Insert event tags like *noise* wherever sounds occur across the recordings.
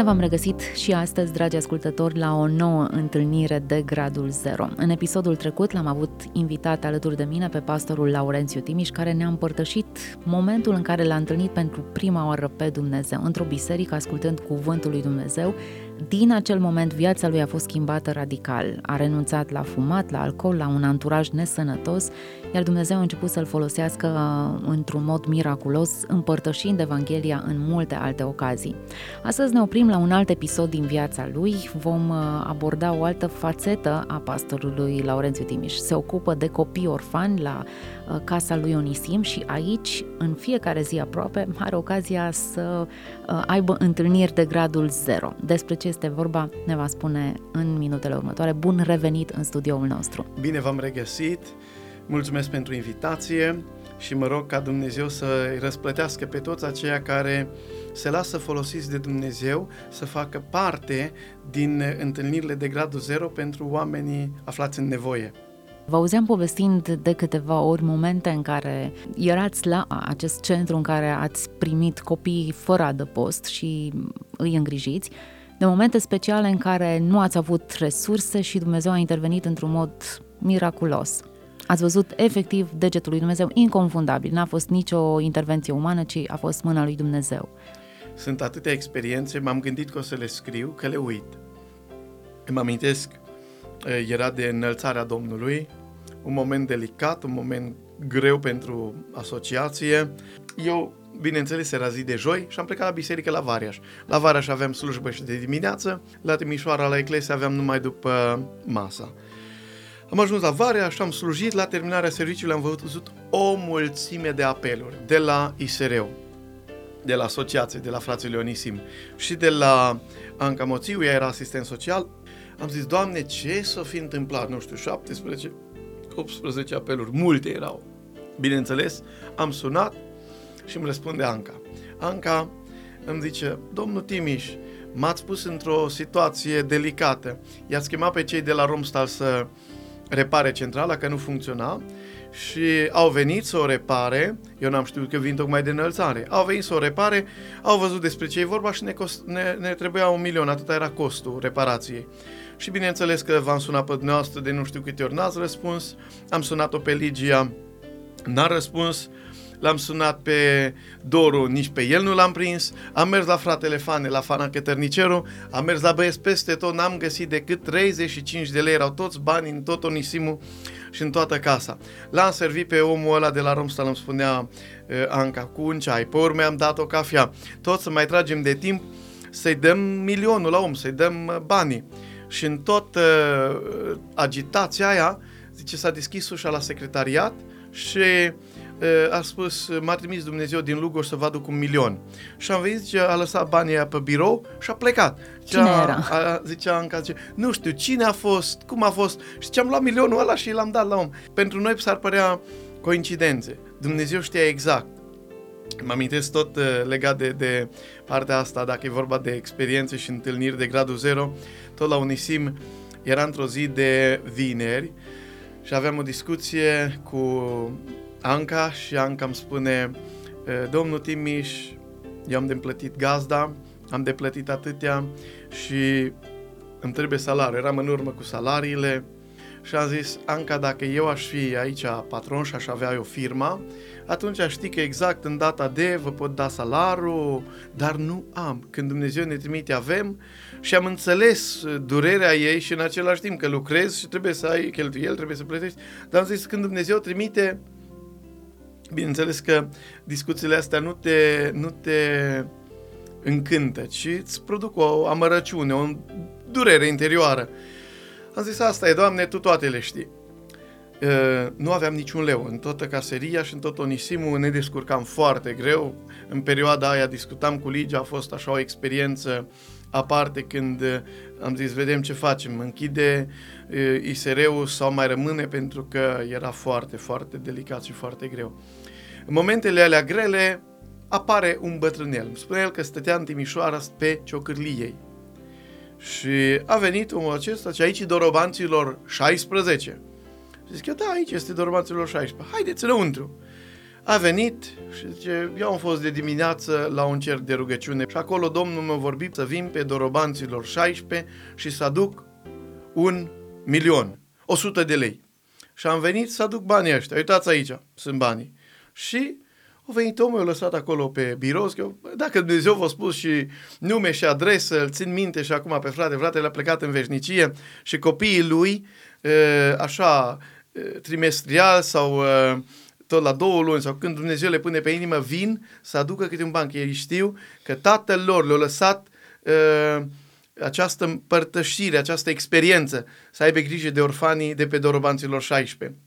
Bine v-am regăsit și astăzi, dragi ascultători, la o nouă întâlnire de Gradul Zero. În episodul trecut l-am avut invitat alături de mine pe pastorul Laurențiu Timiș, care ne-a împărtășit momentul în care l-a întâlnit pentru prima oară pe Dumnezeu, într-o biserică, ascultând cuvântul lui Dumnezeu, din acel moment viața lui a fost schimbată radical. A renunțat la fumat, la alcool, la un anturaj nesănătos, iar Dumnezeu a început să-l folosească uh, într-un mod miraculos, împărtășind Evanghelia în multe alte ocazii. Astăzi ne oprim la un alt episod din viața lui, vom uh, aborda o altă fațetă a pastorului Laurențiu Timiș. Se ocupă de copii orfani la uh, casa lui Onisim și aici, în fiecare zi aproape, are ocazia să aibă întâlniri de gradul 0. Despre ce este vorba ne va spune în minutele următoare. Bun revenit în studioul nostru! Bine v-am regăsit! Mulțumesc pentru invitație și mă rog ca Dumnezeu să îi răsplătească pe toți aceia care se lasă folosiți de Dumnezeu să facă parte din întâlnirile de gradul zero pentru oamenii aflați în nevoie. Vă auzeam povestind de câteva ori momente în care erați la acest centru în care ați primit copii fără adăpost și îi îngrijiți de momente speciale în care nu ați avut resurse și Dumnezeu a intervenit într-un mod miraculos. Ați văzut efectiv degetul lui Dumnezeu inconfundabil. N-a fost nicio intervenție umană, ci a fost mâna lui Dumnezeu. Sunt atâtea experiențe, m-am gândit că o să le scriu, că le uit. Îmi amintesc, era de înălțarea Domnului, un moment delicat, un moment greu pentru asociație. Eu bineînțeles, era zi de joi și am plecat la biserică la Variaș. La Variaș aveam slujbă și de dimineață, la Timișoara, la Eclesia aveam numai după masa. Am ajuns la Variaș și am slujit, la terminarea serviciului am văzut o mulțime de apeluri de la ISREU, de la asociație, de la frații Leonisim și de la Anca Moțiu, ea era asistent social. Am zis, Doamne, ce s-o fi întâmplat? Nu știu, 17, 18 apeluri, multe erau. Bineînțeles, am sunat, și îmi răspunde Anca. Anca îmi zice, domnul Timiș, m-ați pus într-o situație delicată. I-ați chemat pe cei de la Romstal să repare centrala, că nu funcționa și au venit să o repare, eu n-am știut că vin tocmai de înălțare, au venit să o repare, au văzut despre ce e vorba și ne, cost, ne, ne trebuia un milion, atâta era costul reparației. Și bineînțeles că v-am sunat pe dumneavoastră de nu știu câte ori. N-ați răspuns, am sunat-o pe Ligia, n-a răspuns, l-am sunat pe Doru, nici pe el nu l-am prins, am mers la fratele Fane, la Fana Cătărniceru, am mers la băieți peste tot, n-am găsit decât 35 de lei, erau toți bani în tot Onisimul și în toată casa. L-am servit pe omul ăla de la Romstal, îmi spunea uh, Anca, cu un ceai, pe urmă am dat o cafea, tot să mai tragem de timp să-i dăm milionul la om, să-i dăm uh, banii. Și în tot uh, agitația aia, zice, s-a deschis ușa la secretariat și a spus, m-a trimis Dumnezeu din Lugoj să vă aduc un milion. Și am venit, a lăsat banii pe birou și a plecat. Cine zicea, era? A, zicea Anca, zice, nu știu, cine a fost, cum a fost. Și ce am luat milionul ăla și l-am dat la om. Pentru noi s-ar părea coincidențe. Dumnezeu știa exact. Mă amintesc tot uh, legat de, de partea asta, dacă e vorba de experiențe și întâlniri de gradul zero, tot la Unisim era într-o zi de vineri și aveam o discuție cu Anca și Anca îmi spune Domnul Timiș, eu am de plătit gazda, am de plătit atâtea și îmi trebuie salariu. Eram în urmă cu salariile și am zis, Anca, dacă eu aș fi aici patron și aș avea eu firma, atunci aș ști că exact în data de vă pot da salariu, dar nu am. Când Dumnezeu ne trimite, avem și am înțeles durerea ei și în același timp că lucrezi și trebuie să ai cheltuieli, trebuie să plătești, dar am zis, când Dumnezeu trimite, bineînțeles că discuțiile astea nu te, nu te încântă, ci îți produc o amărăciune, o durere interioară. Am zis, asta e, Doamne, Tu toate le știi. Uh, nu aveam niciun leu în toată caseria și în tot Onisimul ne descurcam foarte greu. În perioada aia discutam cu Ligia, a fost așa o experiență aparte când uh, am zis, vedem ce facem, închide uh, ISR-ul sau mai rămâne pentru că era foarte, foarte delicat și foarte greu. În momentele alea grele apare un bătrânel. Îmi spune el că stătea în Timișoara pe ciocârliei. Și a venit omul acesta și aici dorobanților 16. Și zic eu, da, aici este dorobanților 16. Haideți înăuntru a venit și zice, eu am fost de dimineață la un cer de rugăciune și acolo Domnul m-a vorbit să vin pe dorobanților 16 și să aduc un milion, 100 de lei. Și am venit să aduc banii ăștia. Uitați aici, sunt banii. Și a venit omul, a lăsat acolo pe birou, că dacă Dumnezeu v-a spus și nume și adresă, îl țin minte și acum pe frate, fratele a plecat în veșnicie și copiii lui, așa, trimestrial sau tot la două luni sau când Dumnezeu le pune pe inimă, vin să aducă câte un ban. Ei știu că tatăl lor le-a lăsat uh, această împărtășire, această experiență, să aibă grijă de orfanii de pe dorobanților 16.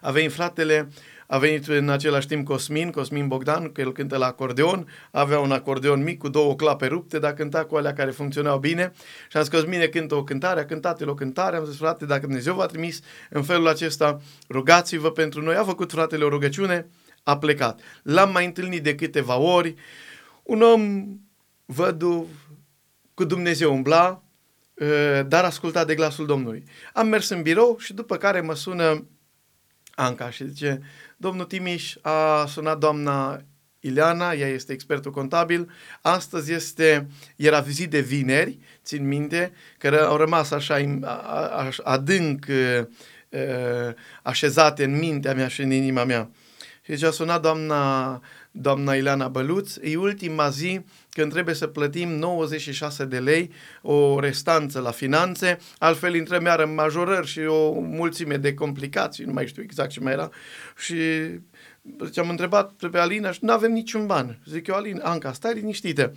A venit fratele a venit în același timp Cosmin, Cosmin Bogdan, că el cântă la acordeon, avea un acordeon mic cu două clape rupte, dar cânta cu alea care funcționau bine și am zis Cosmine cântă o cântare, a cântat el o cântare, am zis frate, dacă Dumnezeu v-a trimis în felul acesta, rugați-vă pentru noi. A făcut fratele o rugăciune, a plecat. L-am mai întâlnit de câteva ori, un om văduv, cu Dumnezeu umbla, ă, dar asculta de glasul Domnului. Am mers în birou și după care mă sună Anca și zice, domnul Timiș a sunat doamna Ileana, ea este expertul contabil, astăzi este, era vizit de vineri, țin minte, că au rămas așa adânc așezate în mintea mea și în inima mea. Și deci a sunat doamna, doamna Ileana Băluț, e ultima zi când trebuie să plătim 96 de lei o restanță la finanțe, altfel intrăm iar în majorări și o mulțime de complicații, nu mai știu exact ce mai era. Și deci am întrebat pe Alina și nu avem niciun ban. Zic eu, Alina, Anca, stai liniștită.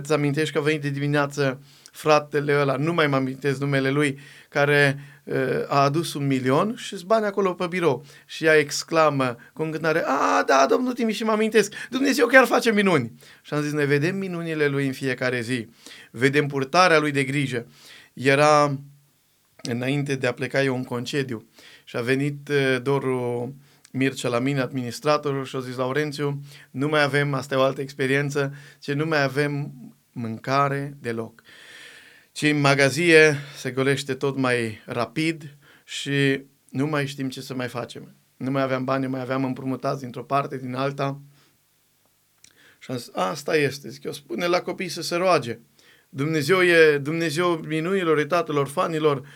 Îți amintești că a venit de dimineață fratele ăla, nu mai mă amintesc numele lui, care a adus un milion și bani acolo pe birou. Și ea exclamă cu încântare, a, da, domnul Timiș, și mă amintesc, Dumnezeu chiar face minuni. Și am zis, ne vedem minunile lui în fiecare zi, vedem purtarea lui de grijă. Era înainte de a pleca eu în concediu și a venit Doru Mircea la mine, administratorul, și a zis, Laurențiu, nu mai avem, asta e o altă experiență, ce nu mai avem mâncare deloc ci în magazie se golește tot mai rapid și nu mai știm ce să mai facem. Nu mai aveam bani, mai aveam împrumutați dintr-o parte, din alta. Și am zis, asta este, zic eu, spune la copii să se roage. Dumnezeu e Dumnezeu minunilor, e tatăl orfanilor,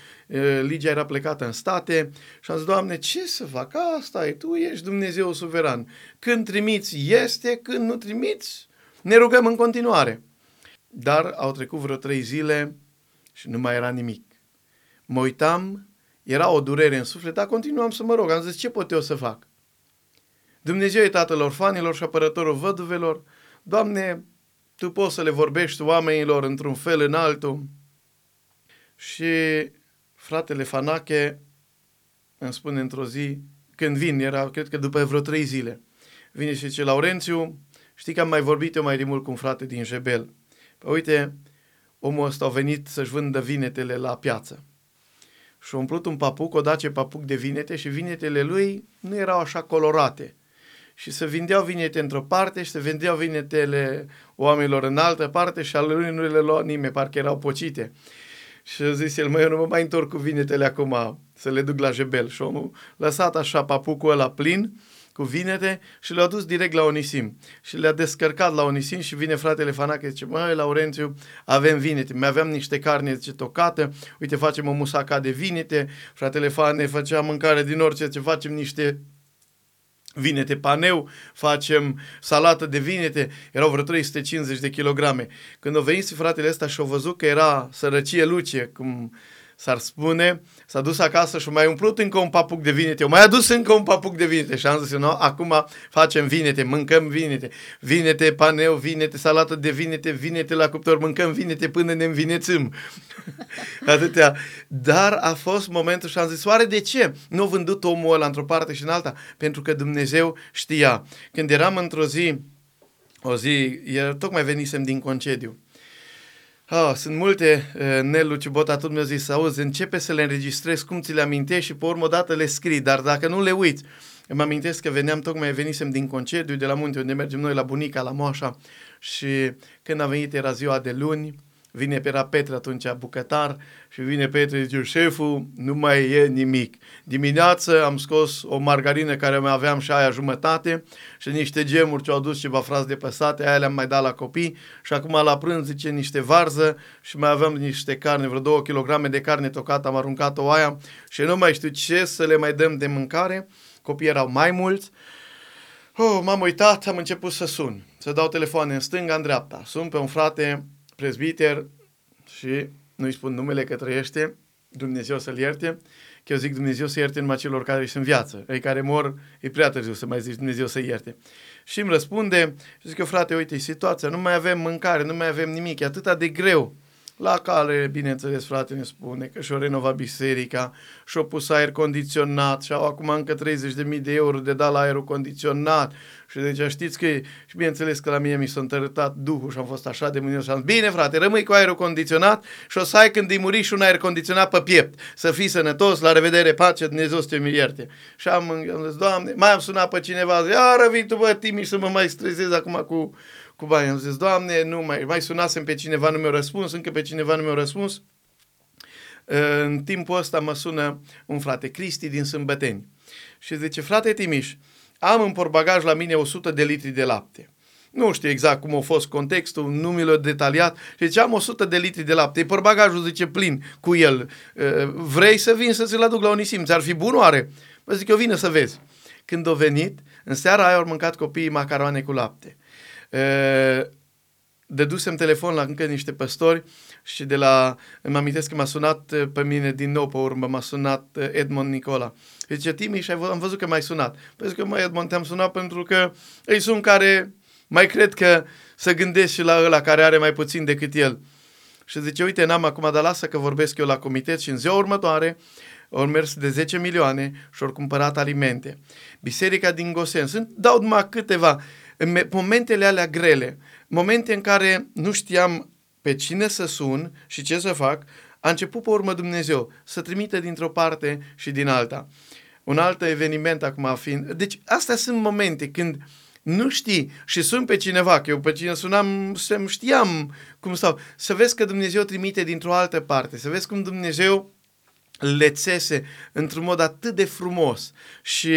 Ligia era plecată în state și am zis, Doamne, ce să fac? Asta e, Tu ești Dumnezeu suveran. Când trimiți, este, când nu trimiți, ne rugăm în continuare. Dar au trecut vreo trei zile și nu mai era nimic. Mă uitam, era o durere în suflet, dar continuam să mă rog. Am zis, ce pot eu să fac? Dumnezeu e tatăl orfanilor și apărătorul văduvelor. Doamne, Tu poți să le vorbești oamenilor într-un fel în altul. Și fratele Fanache îmi spune într-o zi, când vin, era cred că după vreo trei zile, vine și zice, Laurențiu, știi că am mai vorbit eu mai de mult cu un frate din Jebel. Păi uite, omul ăsta a venit să-și vândă vinetele la piață. Și a umplut un papuc, o dace papuc de vinete și vinetele lui nu erau așa colorate. Și se vindeau vinete într-o parte și se vindeau vinetele oamenilor în altă parte și ale lui nu le lua nimeni, parcă erau pocite. Și a zis el, mă, eu nu mă mai întorc cu vinetele acum să le duc la jebel. Și omul lăsat așa papucul ăla plin cu vinete și le-a dus direct la Onisim. Și le-a descărcat la Onisim și vine fratele Fanache, zice, măi, Laurențiu, avem vinete. Mai aveam niște carne, zice, tocată, uite, facem o musaca de vinete. Fratele Fane făcea mâncare din orice, ce facem niște vinete paneu, facem salată de vinete, erau vreo 350 de kilograme. Când a venit fratele ăsta și a văzut că era sărăcie luce, cum s-ar spune, s-a dus acasă și mai umplut încă un papuc de vinete, o mai adus încă un papuc de vinete și am zis, no, acum facem vinete, mâncăm vinete, vinete, paneu, vinete, salată de vinete, vinete la cuptor, mâncăm vinete până ne învinețăm. *laughs* Atâtea. Dar a fost momentul și am zis, oare de ce nu a vândut omul ăla într-o parte și în alta? Pentru că Dumnezeu știa. Când eram într-o zi, o zi, tocmai venisem din concediu, Oh, sunt multe, uh, Nelu Ciubota tot mi-a zis, auzi, începe să le înregistrezi cum ți le amintești și pe urmă dată le scrii, dar dacă nu le uiți, îmi amintesc că veneam, tocmai venisem din concediu de la munte, unde mergem noi la bunica, la moașa. Și când a venit era ziua de luni, vine pe era Petre atunci bucătar și vine Petre și zice, șeful, nu mai e nimic. Dimineață am scos o margarină care mai aveam și aia jumătate și niște gemuri ce au adus ceva frați de păsate, aia le-am mai dat la copii și acum la prânz zice niște varză și mai aveam niște carne, vreo două kilograme de carne tocată, am aruncat-o aia și nu mai știu ce să le mai dăm de mâncare. Copiii erau mai mulți. Oh, m-am uitat, am început să sun, să dau telefoane în stânga, în dreapta. Sun pe un frate prezbiter și nu-i spun numele că trăiește, Dumnezeu să-l ierte, că eu zic Dumnezeu să ierte numai celor care sunt în viață. Ei care mor, e prea târziu să mai zici Dumnezeu să ierte. Și îmi răspunde, și zic eu, frate, uite, situația, nu mai avem mâncare, nu mai avem nimic, e atât de greu. La care, bineînțeles, frate ne spune că și-o renovat biserica, și-o pus aer condiționat și au acum încă 30.000 de euro de dat la aerul condiționat. Și deci știți că, și bineînțeles că la mine mi s-a întărătat Duhul și am fost așa de mânios și am zis, bine frate, rămâi cu aerul condiționat și o să ai când îi muri și un aer condiționat pe piept. Să fii sănătos, la revedere, pace, Dumnezeu să te ierte. Și am, am zis, Doamne, mai am sunat pe cineva, zic, iară vii tu bă, Timiș, să mă mai stresez acum cu cu bani. Am zis, Doamne, nu mai, mai sunasem pe cineva, nu mi-a răspuns, încă pe cineva nu mi-a răspuns. În timpul ăsta mă sună un frate, Cristi din Sâmbăteni. Și zice, frate Timiș, am în porbagaj la mine 100 de litri de lapte. Nu știu exact cum a fost contextul, nu mi l-a detaliat. Și zice, am 100 de litri de lapte. Porbagajul zice plin cu el. Vrei să vin să ți-l aduc la Unisim? Ți-ar fi bun oare? Păi zic, eu vin să vezi. Când a venit, în seara aia au mâncat copiii macaroane cu lapte dădusem telefon la încă niște păstori și de la, îmi amintesc că m-a sunat pe mine din nou pe urmă, m-a sunat Edmond Nicola. Și zice, Timi, și am văzut că m-ai sunat. Păi zic că, mă, Edmond, te-am sunat pentru că îi sunt care mai cred că să gândesc și la ăla care are mai puțin decât el. Și zice, uite, n-am acum, dar lasă că vorbesc eu la comitet și în ziua următoare au mers de 10 milioane și au cumpărat alimente. Biserica din Gosen, sunt, dau numai câteva, în momentele alea grele, momente în care nu știam pe cine să sun și ce să fac, a început pe urmă Dumnezeu să trimite dintr-o parte și din alta. Un alt eveniment acum fiind... Deci astea sunt momente când nu știi și sun pe cineva, că eu pe cine sunam, să știam cum stau. Să vezi că Dumnezeu trimite dintr-o altă parte, să vezi cum Dumnezeu le țese într-un mod atât de frumos și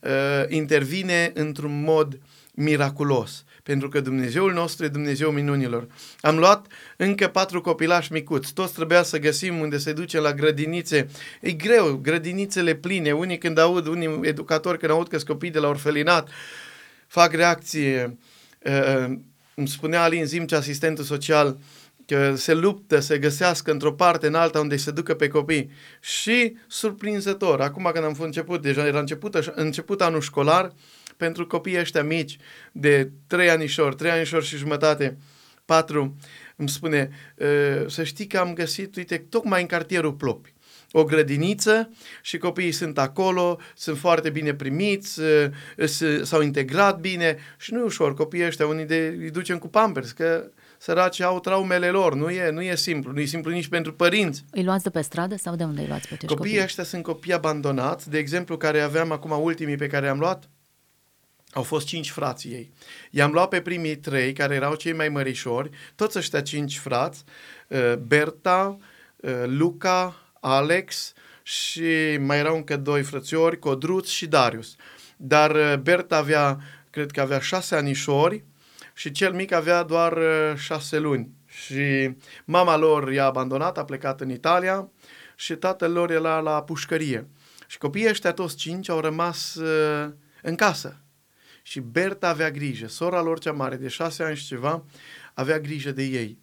uh, intervine într-un mod miraculos, pentru că Dumnezeul nostru e Dumnezeu minunilor. Am luat încă patru copilași micuți, toți trebuia să găsim unde se duce la grădinițe. E greu, grădinițele pline, unii când aud, unii educatori când aud că copii de la orfelinat, fac reacție. Uh, îmi spunea Alin Zimce, asistentul social, că se luptă să găsească într-o parte în alta unde se ducă pe copii. Și surprinzător, acum când am început, deja era început, început anul școlar, pentru copiii ăștia mici de 3 anișori, 3 anișori și jumătate, 4, îmi spune, ă, să știi că am găsit, uite, tocmai în cartierul Plopi, o grădiniță și copiii sunt acolo, sunt foarte bine primiți, ă, s-au integrat bine și nu e ușor, copiii ăștia, unii de, îi ducem cu pampers, că săraci au traumele lor, nu e, nu e simplu, nu e simplu nici pentru părinți. Îi luați de pe stradă sau de unde îi luați pe acești Copiii copii? ăștia sunt copii abandonați, de exemplu, care aveam acum ultimii pe care am luat, au fost cinci frați ei. I-am luat pe primii trei, care erau cei mai mărișori, toți ăștia cinci frați, uh, Berta, uh, Luca, Alex și mai erau încă doi frățiori, Codruț și Darius. Dar uh, Berta avea, cred că avea șase anișori și cel mic avea doar șase luni. Și mama lor i-a abandonat, a plecat în Italia și tatăl lor era la pușcărie. Și copiii ăștia toți cinci au rămas în casă și Berta avea grijă, sora lor cea mare, de șase ani și ceva, avea grijă de ei.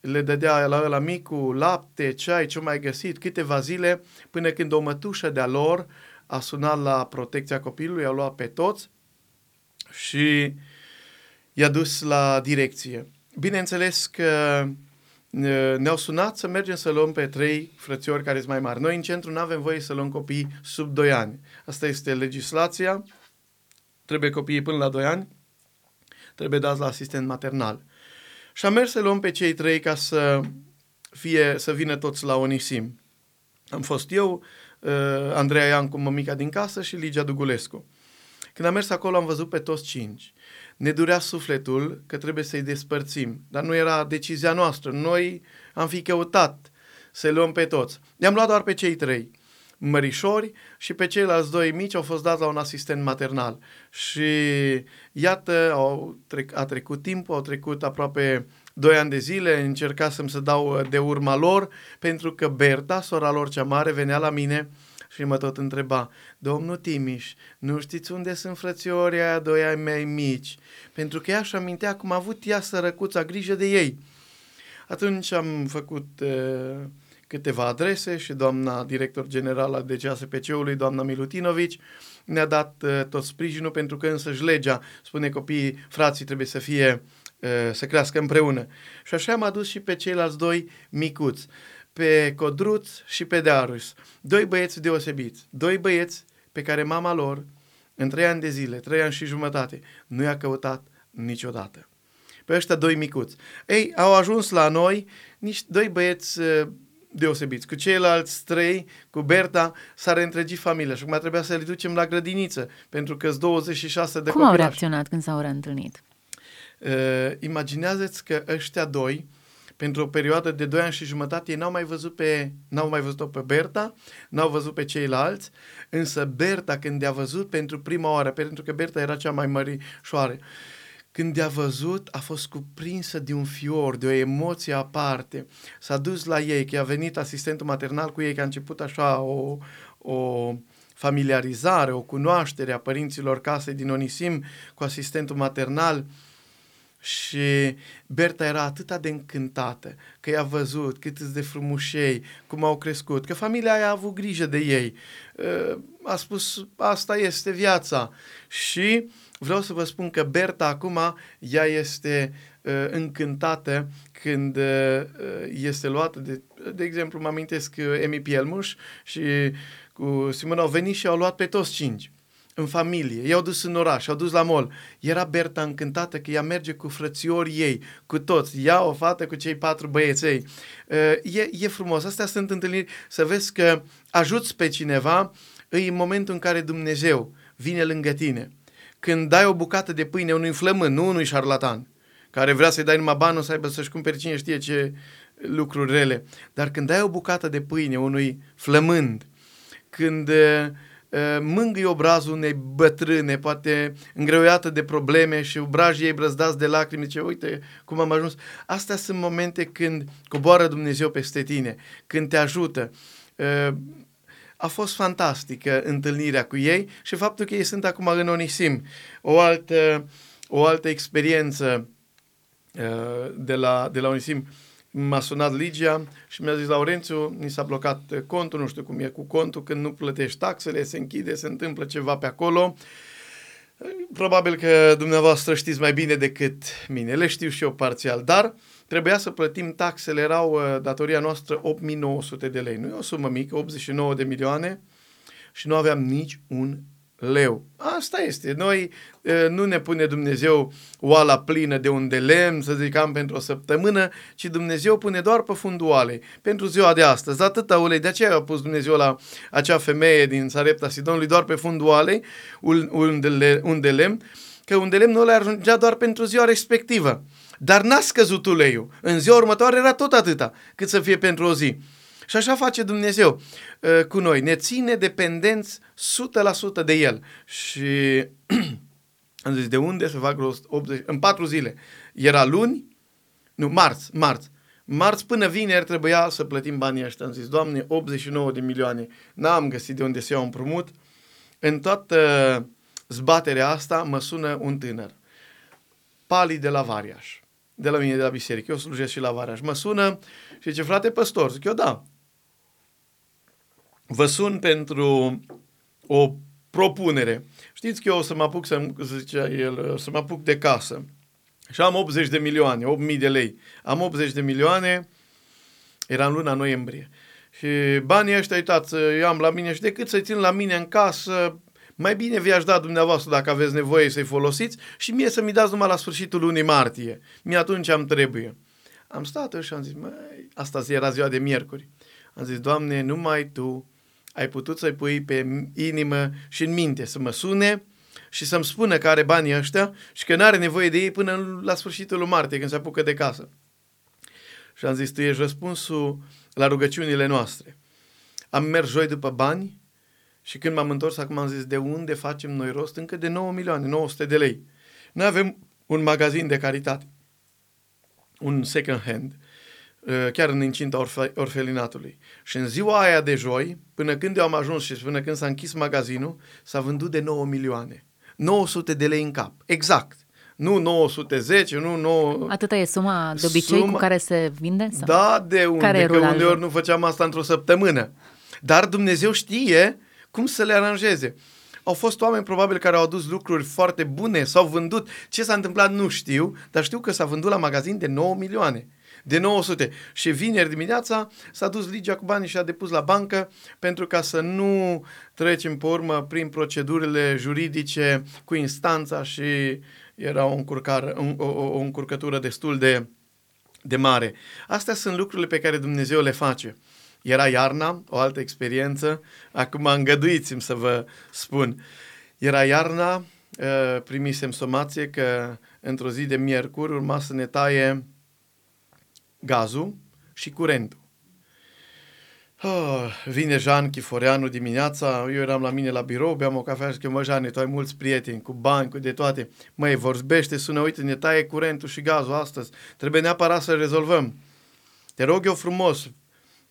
Le dădea la ăla micu lapte, ceai, ce mai găsit, câteva zile, până când o mătușă de-a lor a sunat la protecția copilului, a luat pe toți și i-a dus la direcție. Bineînțeles că ne-au sunat să mergem să luăm pe trei frățiori care sunt mai mari. Noi în centru nu avem voie să luăm copii sub 2 ani. Asta este legislația trebuie copiii până la 2 ani, trebuie dați la asistent maternal. Și am mers să luăm pe cei trei ca să, fie, să vină toți la Onisim. Am fost eu, uh, Andreea Iancu, mămica din casă și Ligia Dugulescu. Când am mers acolo am văzut pe toți cinci. Ne durea sufletul că trebuie să-i despărțim, dar nu era decizia noastră. Noi am fi căutat să luăm pe toți. I-am luat doar pe cei trei mărișori și pe ceilalți doi mici au fost dați la un asistent maternal. Și iată, au trec, a trecut timpul, au trecut aproape doi ani de zile, încercasem să dau de urma lor, pentru că Berta, sora lor cea mare, venea la mine și mă tot întreba, domnul Timiș, nu știți unde sunt frățiorii aia doi ai mei mici? Pentru că ea și amintea cum a avut ea sărăcuța grijă de ei. Atunci am făcut uh, câteva adrese și doamna director general al DGASPC-ului, doamna Milutinovici, ne-a dat uh, tot sprijinul pentru că însăși legea spune copiii, frații trebuie să fie, uh, să crească împreună. Și așa am adus și pe ceilalți doi micuți, pe Codruț și pe Dearus, doi băieți deosebiți, doi băieți pe care mama lor, în trei ani de zile, trei ani și jumătate, nu i-a căutat niciodată. Pe ăștia doi micuți. Ei, au ajuns la noi niște doi băieți uh, deosebiți. Cu ceilalți trei, cu Berta, s-a reîntregit familia și acum trebuia să le ducem la grădiniță, pentru că sunt 26 de Cum au reacționat când s-au reîntâlnit? Uh, imaginează-ți că ăștia doi, pentru o perioadă de 2 ani și jumătate, ei n-au mai văzut pe, n-au mai văzut-o pe Berta, n-au văzut pe ceilalți, însă Berta, când a văzut pentru prima oară, pentru că Berta era cea mai mărișoară, uh, când a văzut, a fost cuprinsă de un fior, de o emoție aparte. S-a dus la ei, că a venit asistentul maternal cu ei, că a început așa o, o familiarizare, o cunoaștere a părinților casei din Onisim cu asistentul maternal și Berta era atât de încântată că i-a văzut cât de frumușei, cum au crescut, că familia aia a avut grijă de ei. A spus, asta este viața. Și vreau să vă spun că Berta acum, ea este uh, încântată când uh, este luată, de, de exemplu, mă amintesc uh, Emi Pielmuș și cu Simona au venit și au luat pe toți cinci în familie, i-au dus în oraș, au dus la mol. Era Berta încântată că ea merge cu frățiorii ei, cu toți. Ia o fată cu cei patru băieței. Uh, e, e frumos. Astea sunt întâlniri să vezi că ajuți pe cineva, în momentul în care Dumnezeu vine lângă tine când dai o bucată de pâine unui flămân, nu unui șarlatan, care vrea să-i dai numai bani, să aibă să-și cumpere cine știe ce lucruri rele. Dar când dai o bucată de pâine unui flămând, când uh, uh mângâi obrazul unei bătrâne, poate îngreuiată de probleme și obrajii ei brăzdați de lacrimi, zice, uite cum am ajuns. Astea sunt momente când coboară Dumnezeu peste tine, când te ajută. Uh, a fost fantastică întâlnirea cu ei și faptul că ei sunt acum în Onisim. O altă, o altă experiență uh, de la, de la Onisim m-a sunat Ligia și mi-a zis, Laurențiu, ni s-a blocat contul, nu știu cum e cu contul, când nu plătești taxele, se închide, se întâmplă ceva pe acolo. Probabil că dumneavoastră știți mai bine decât mine, le știu și eu parțial, dar uh, trebuia să plătim taxele, erau uh, datoria noastră 8900 de lei. Nu e o sumă mică, 89 de milioane și nu aveam nici un leu. Asta este. Noi uh, nu ne pune Dumnezeu oala plină de un de lemn, să zicem, pentru o săptămână, ci Dumnezeu pune doar pe fundul oalei. Pentru ziua de astăzi, atâta ulei. De aceea a pus Dumnezeu la acea femeie din Sarepta Sidonului doar pe fundul oalei, un de, un de lemn, că un de lemn nu le ajungea doar pentru ziua respectivă. Dar n-a scăzut uleiul. În ziua următoare era tot atâta cât să fie pentru o zi. Și așa face Dumnezeu uh, cu noi. Ne ține dependenți 100% de El. Și *clears throat* am zis, de unde să fac 80? În patru zile. Era luni, nu, marți, marți. Marți până vineri trebuia să plătim banii ăștia. Am zis, Doamne, 89 de milioane. N-am găsit de unde să iau împrumut. În toată zbaterea asta mă sună un tânăr. Pali de la Variaș de la mine, de la biserică. Eu slujesc și la Varaș. Mă sună și zice, frate păstor, zic eu, da. Vă sun pentru o propunere. Știți că eu o să mă apuc, să, zicea el, să mă apuc de casă. Și am 80 de milioane, 8.000 de lei. Am 80 de milioane, era în luna noiembrie. Și banii ăștia, uitați, eu am la mine și decât să țin la mine în casă, Mai bine vi-aș da dumneavoastră dacă aveți nevoie să-i folosiți și mie să mi dați numai la sfârșitul lunii martie. Mie atunci am trebuie. Am stat și am zis, măi, asta era ziua de miercuri. Am zis, Doamne, numai Tu ai putut să-i pui pe inimă și în minte să mă sune și să-mi spună că are banii ăștia și că nu are nevoie de ei până la sfârșitul lui martie, când se apucă de casă. Și am zis, tu ești răspunsul la rugăciunile noastre. Am mers joi după bani și când m-am întors acum am zis, de unde facem noi rost încă de 9 milioane, 900 de lei. Noi avem un magazin de caritate, un second hand, uh, chiar în incinta orfe- orfelinatului. Și în ziua aia de joi, până când eu am ajuns și până când s-a închis magazinul, s-a vândut de 9 milioane. 900 de lei în cap, exact. Nu 910, nu 9... Atâta e suma de obicei suma... cu care se vinde? Sau? Da, de unde? Care că uneori nu făceam asta într-o săptămână. Dar Dumnezeu știe cum să le aranjeze. Au fost oameni probabil care au adus lucruri foarte bune, s-au vândut. Ce s-a întâmplat nu știu, dar știu că s-a vândut la magazin de 9 milioane de 900. Și vineri dimineața s-a dus Ligia cu banii și a depus la bancă pentru ca să nu trecem pe urmă prin procedurile juridice cu instanța și era o, încurcare, o, o, o încurcătură destul de, de mare. Astea sunt lucrurile pe care Dumnezeu le face. Era iarna, o altă experiență, acum îngăduiți-mi să vă spun. Era iarna, ă, primisem somație că într-o zi de miercuri urma să ne taie gazul și curentul. Oh, vine Jean Chiforeanu dimineața, eu eram la mine la birou, beam o cafea și zic, mă, Jean, tu ai mulți prieteni, cu bani, cu de toate. Măi, vorbește, sună, uite, ne taie curentul și gazul astăzi, trebuie neapărat să rezolvăm. Te rog eu frumos,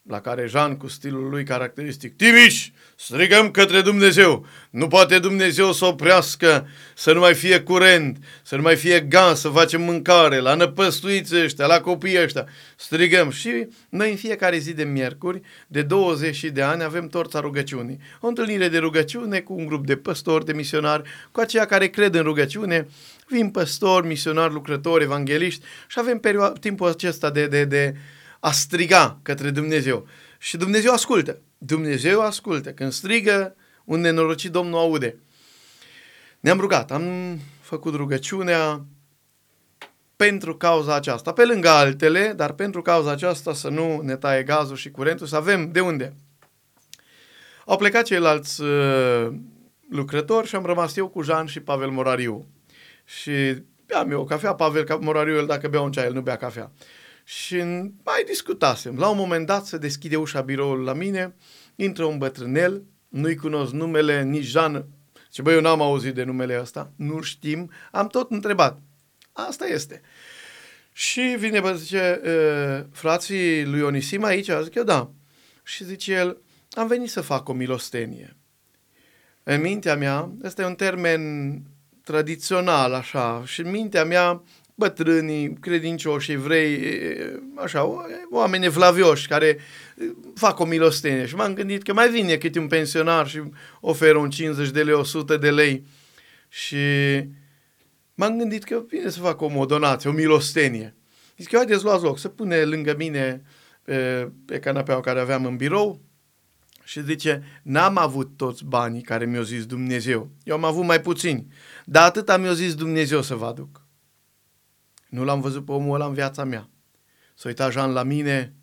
la care Jean cu stilul lui caracteristic, Timiș, strigăm către Dumnezeu. Nu poate Dumnezeu să oprească, să nu mai fie curent, să nu mai fie gaz, să facem mâncare, la năpăstuiți ăștia, la copiii ăștia. Strigăm și noi în fiecare zi de miercuri, de 20 de ani, avem torța rugăciunii. O întâlnire de rugăciune cu un grup de păstori, de misionari, cu aceia care cred în rugăciune, vin păstori, misionari, lucrători, evangeliști și avem perioada, timpul acesta de, de, de, a striga către Dumnezeu. Și Dumnezeu ascultă. Dumnezeu ascultă. Când strigă, un nenorocit Domnul aude. Ne-am rugat, am făcut rugăciunea pentru cauza aceasta, pe lângă altele, dar pentru cauza aceasta să nu ne taie gazul și curentul, să avem de unde. Au plecat ceilalți uh, lucrători și am rămas eu cu Jean și Pavel Morariu. Și beam eu o cafea, Pavel Morariu, el dacă bea un ceai, el nu bea cafea. Și mai discutasem. La un moment dat se deschide ușa biroului la mine, intră un bătrânel, nu-i cunosc numele, nici Jean. Și băi, eu n-am auzit de numele ăsta, nu știm, am tot întrebat. Asta este. Și vine, bă, zice, frații lui Onisim aici? Zic eu, da. Și zice el, am venit să fac o milostenie. În mintea mea, ăsta e un termen tradițional, așa, și în mintea mea bătrânii, credincioși, evrei, așa, oameni evlavioși care fac o milostenie. Și m-am gândit că mai vine câte un pensionar și oferă un 50 de lei, 100 de lei. Și m-am gândit că vine să fac o donație, o milostenie. Zic, eu haideți luați loc, să pune lângă mine pe, pe canapeaua care aveam în birou și zice, n-am avut toți banii care mi-au zis Dumnezeu. Eu am avut mai puțini, dar atât mi-a zis Dumnezeu să vă aduc. Nu l-am văzut pe omul ăla în viața mea. S-a uitat Jean la mine,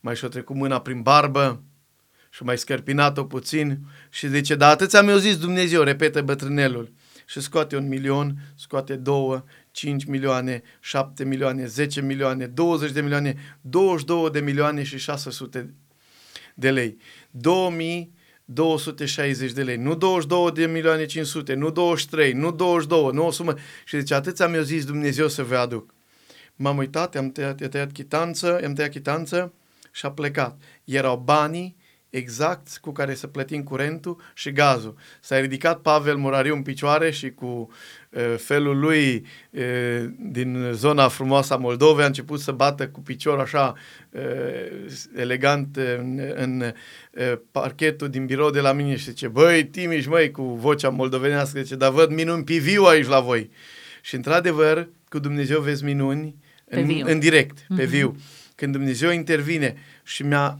mai și-a trecut mâna prin barbă și mai scărpinat-o puțin și zice, da, atâția mi-a zis Dumnezeu, repetă bătrânelul. Și scoate un milion, scoate două, 5 milioane, 7 milioane, 10 milioane, 20 de milioane, 22 de milioane și 600 de lei. 2000 260 de lei, nu 22 de milioane 500, nu 23, nu 22, nu o sumă. Și zice, atâția mi-a zis Dumnezeu să vă aduc. M-am uitat, am tăiat, i-a tăiat chitanță, i-am tăiat chitanță și a plecat. Erau banii exact cu care să plătim curentul și gazul. S-a ridicat Pavel Murariu în picioare și cu uh, felul lui uh, din zona frumoasă a Moldovei a început să bată cu picior așa uh, elegant în, în uh, parchetul din birou de la mine și zice, băi Timiș, măi, cu vocea moldovenească, zice, dar văd minuni pe viu aici la voi. Și într-adevăr, cu Dumnezeu vezi minuni în, în direct, pe mm-hmm. viu. Când Dumnezeu intervine și mi-a,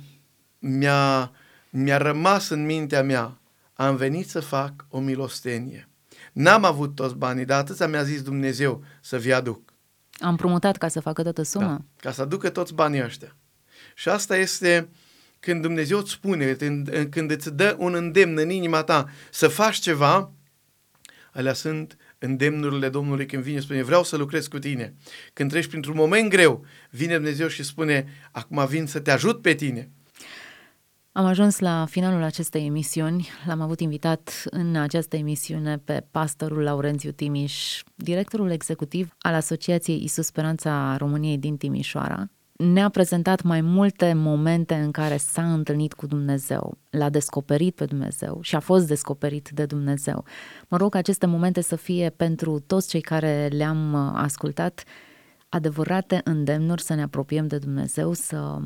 mi-a mi-a rămas în mintea mea am venit să fac o milostenie. N-am avut toți banii, dar atâția mi-a zis Dumnezeu să vi aduc. Am promutat ca să facă toată suma? Da, ca să aducă toți banii ăștia. Și asta este când Dumnezeu îți spune, când îți dă un îndemn în inima ta să faci ceva, alea sunt îndemnurile Domnului când vine și spune vreau să lucrez cu tine. Când treci printr-un moment greu, vine Dumnezeu și spune acum vin să te ajut pe tine. Am ajuns la finalul acestei emisiuni. L-am avut invitat în această emisiune pe pastorul Laurențiu Timiș, directorul executiv al Asociației Isus Speranța României din Timișoara. Ne-a prezentat mai multe momente în care s-a întâlnit cu Dumnezeu, l-a descoperit pe Dumnezeu și a fost descoperit de Dumnezeu. Mă rog aceste momente să fie pentru toți cei care le-am ascultat adevărate îndemnuri să ne apropiem de Dumnezeu, să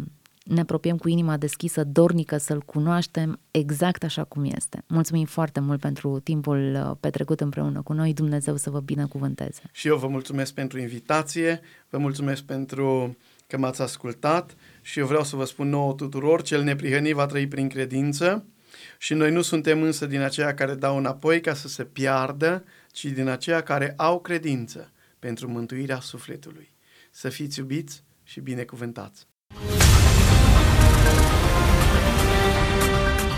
ne apropiem cu inima deschisă, dornică să-L cunoaștem exact așa cum este. Mulțumim foarte mult pentru timpul uh, petrecut împreună cu noi. Dumnezeu să vă binecuvânteze. Și eu vă mulțumesc pentru invitație, vă mulțumesc pentru că m-ați ascultat și eu vreau să vă spun nouă tuturor, cel neprihănit va trăi prin credință și noi nu suntem însă din aceia care dau înapoi ca să se piardă, ci din aceia care au credință pentru mântuirea sufletului. Să fiți iubiți și binecuvântați!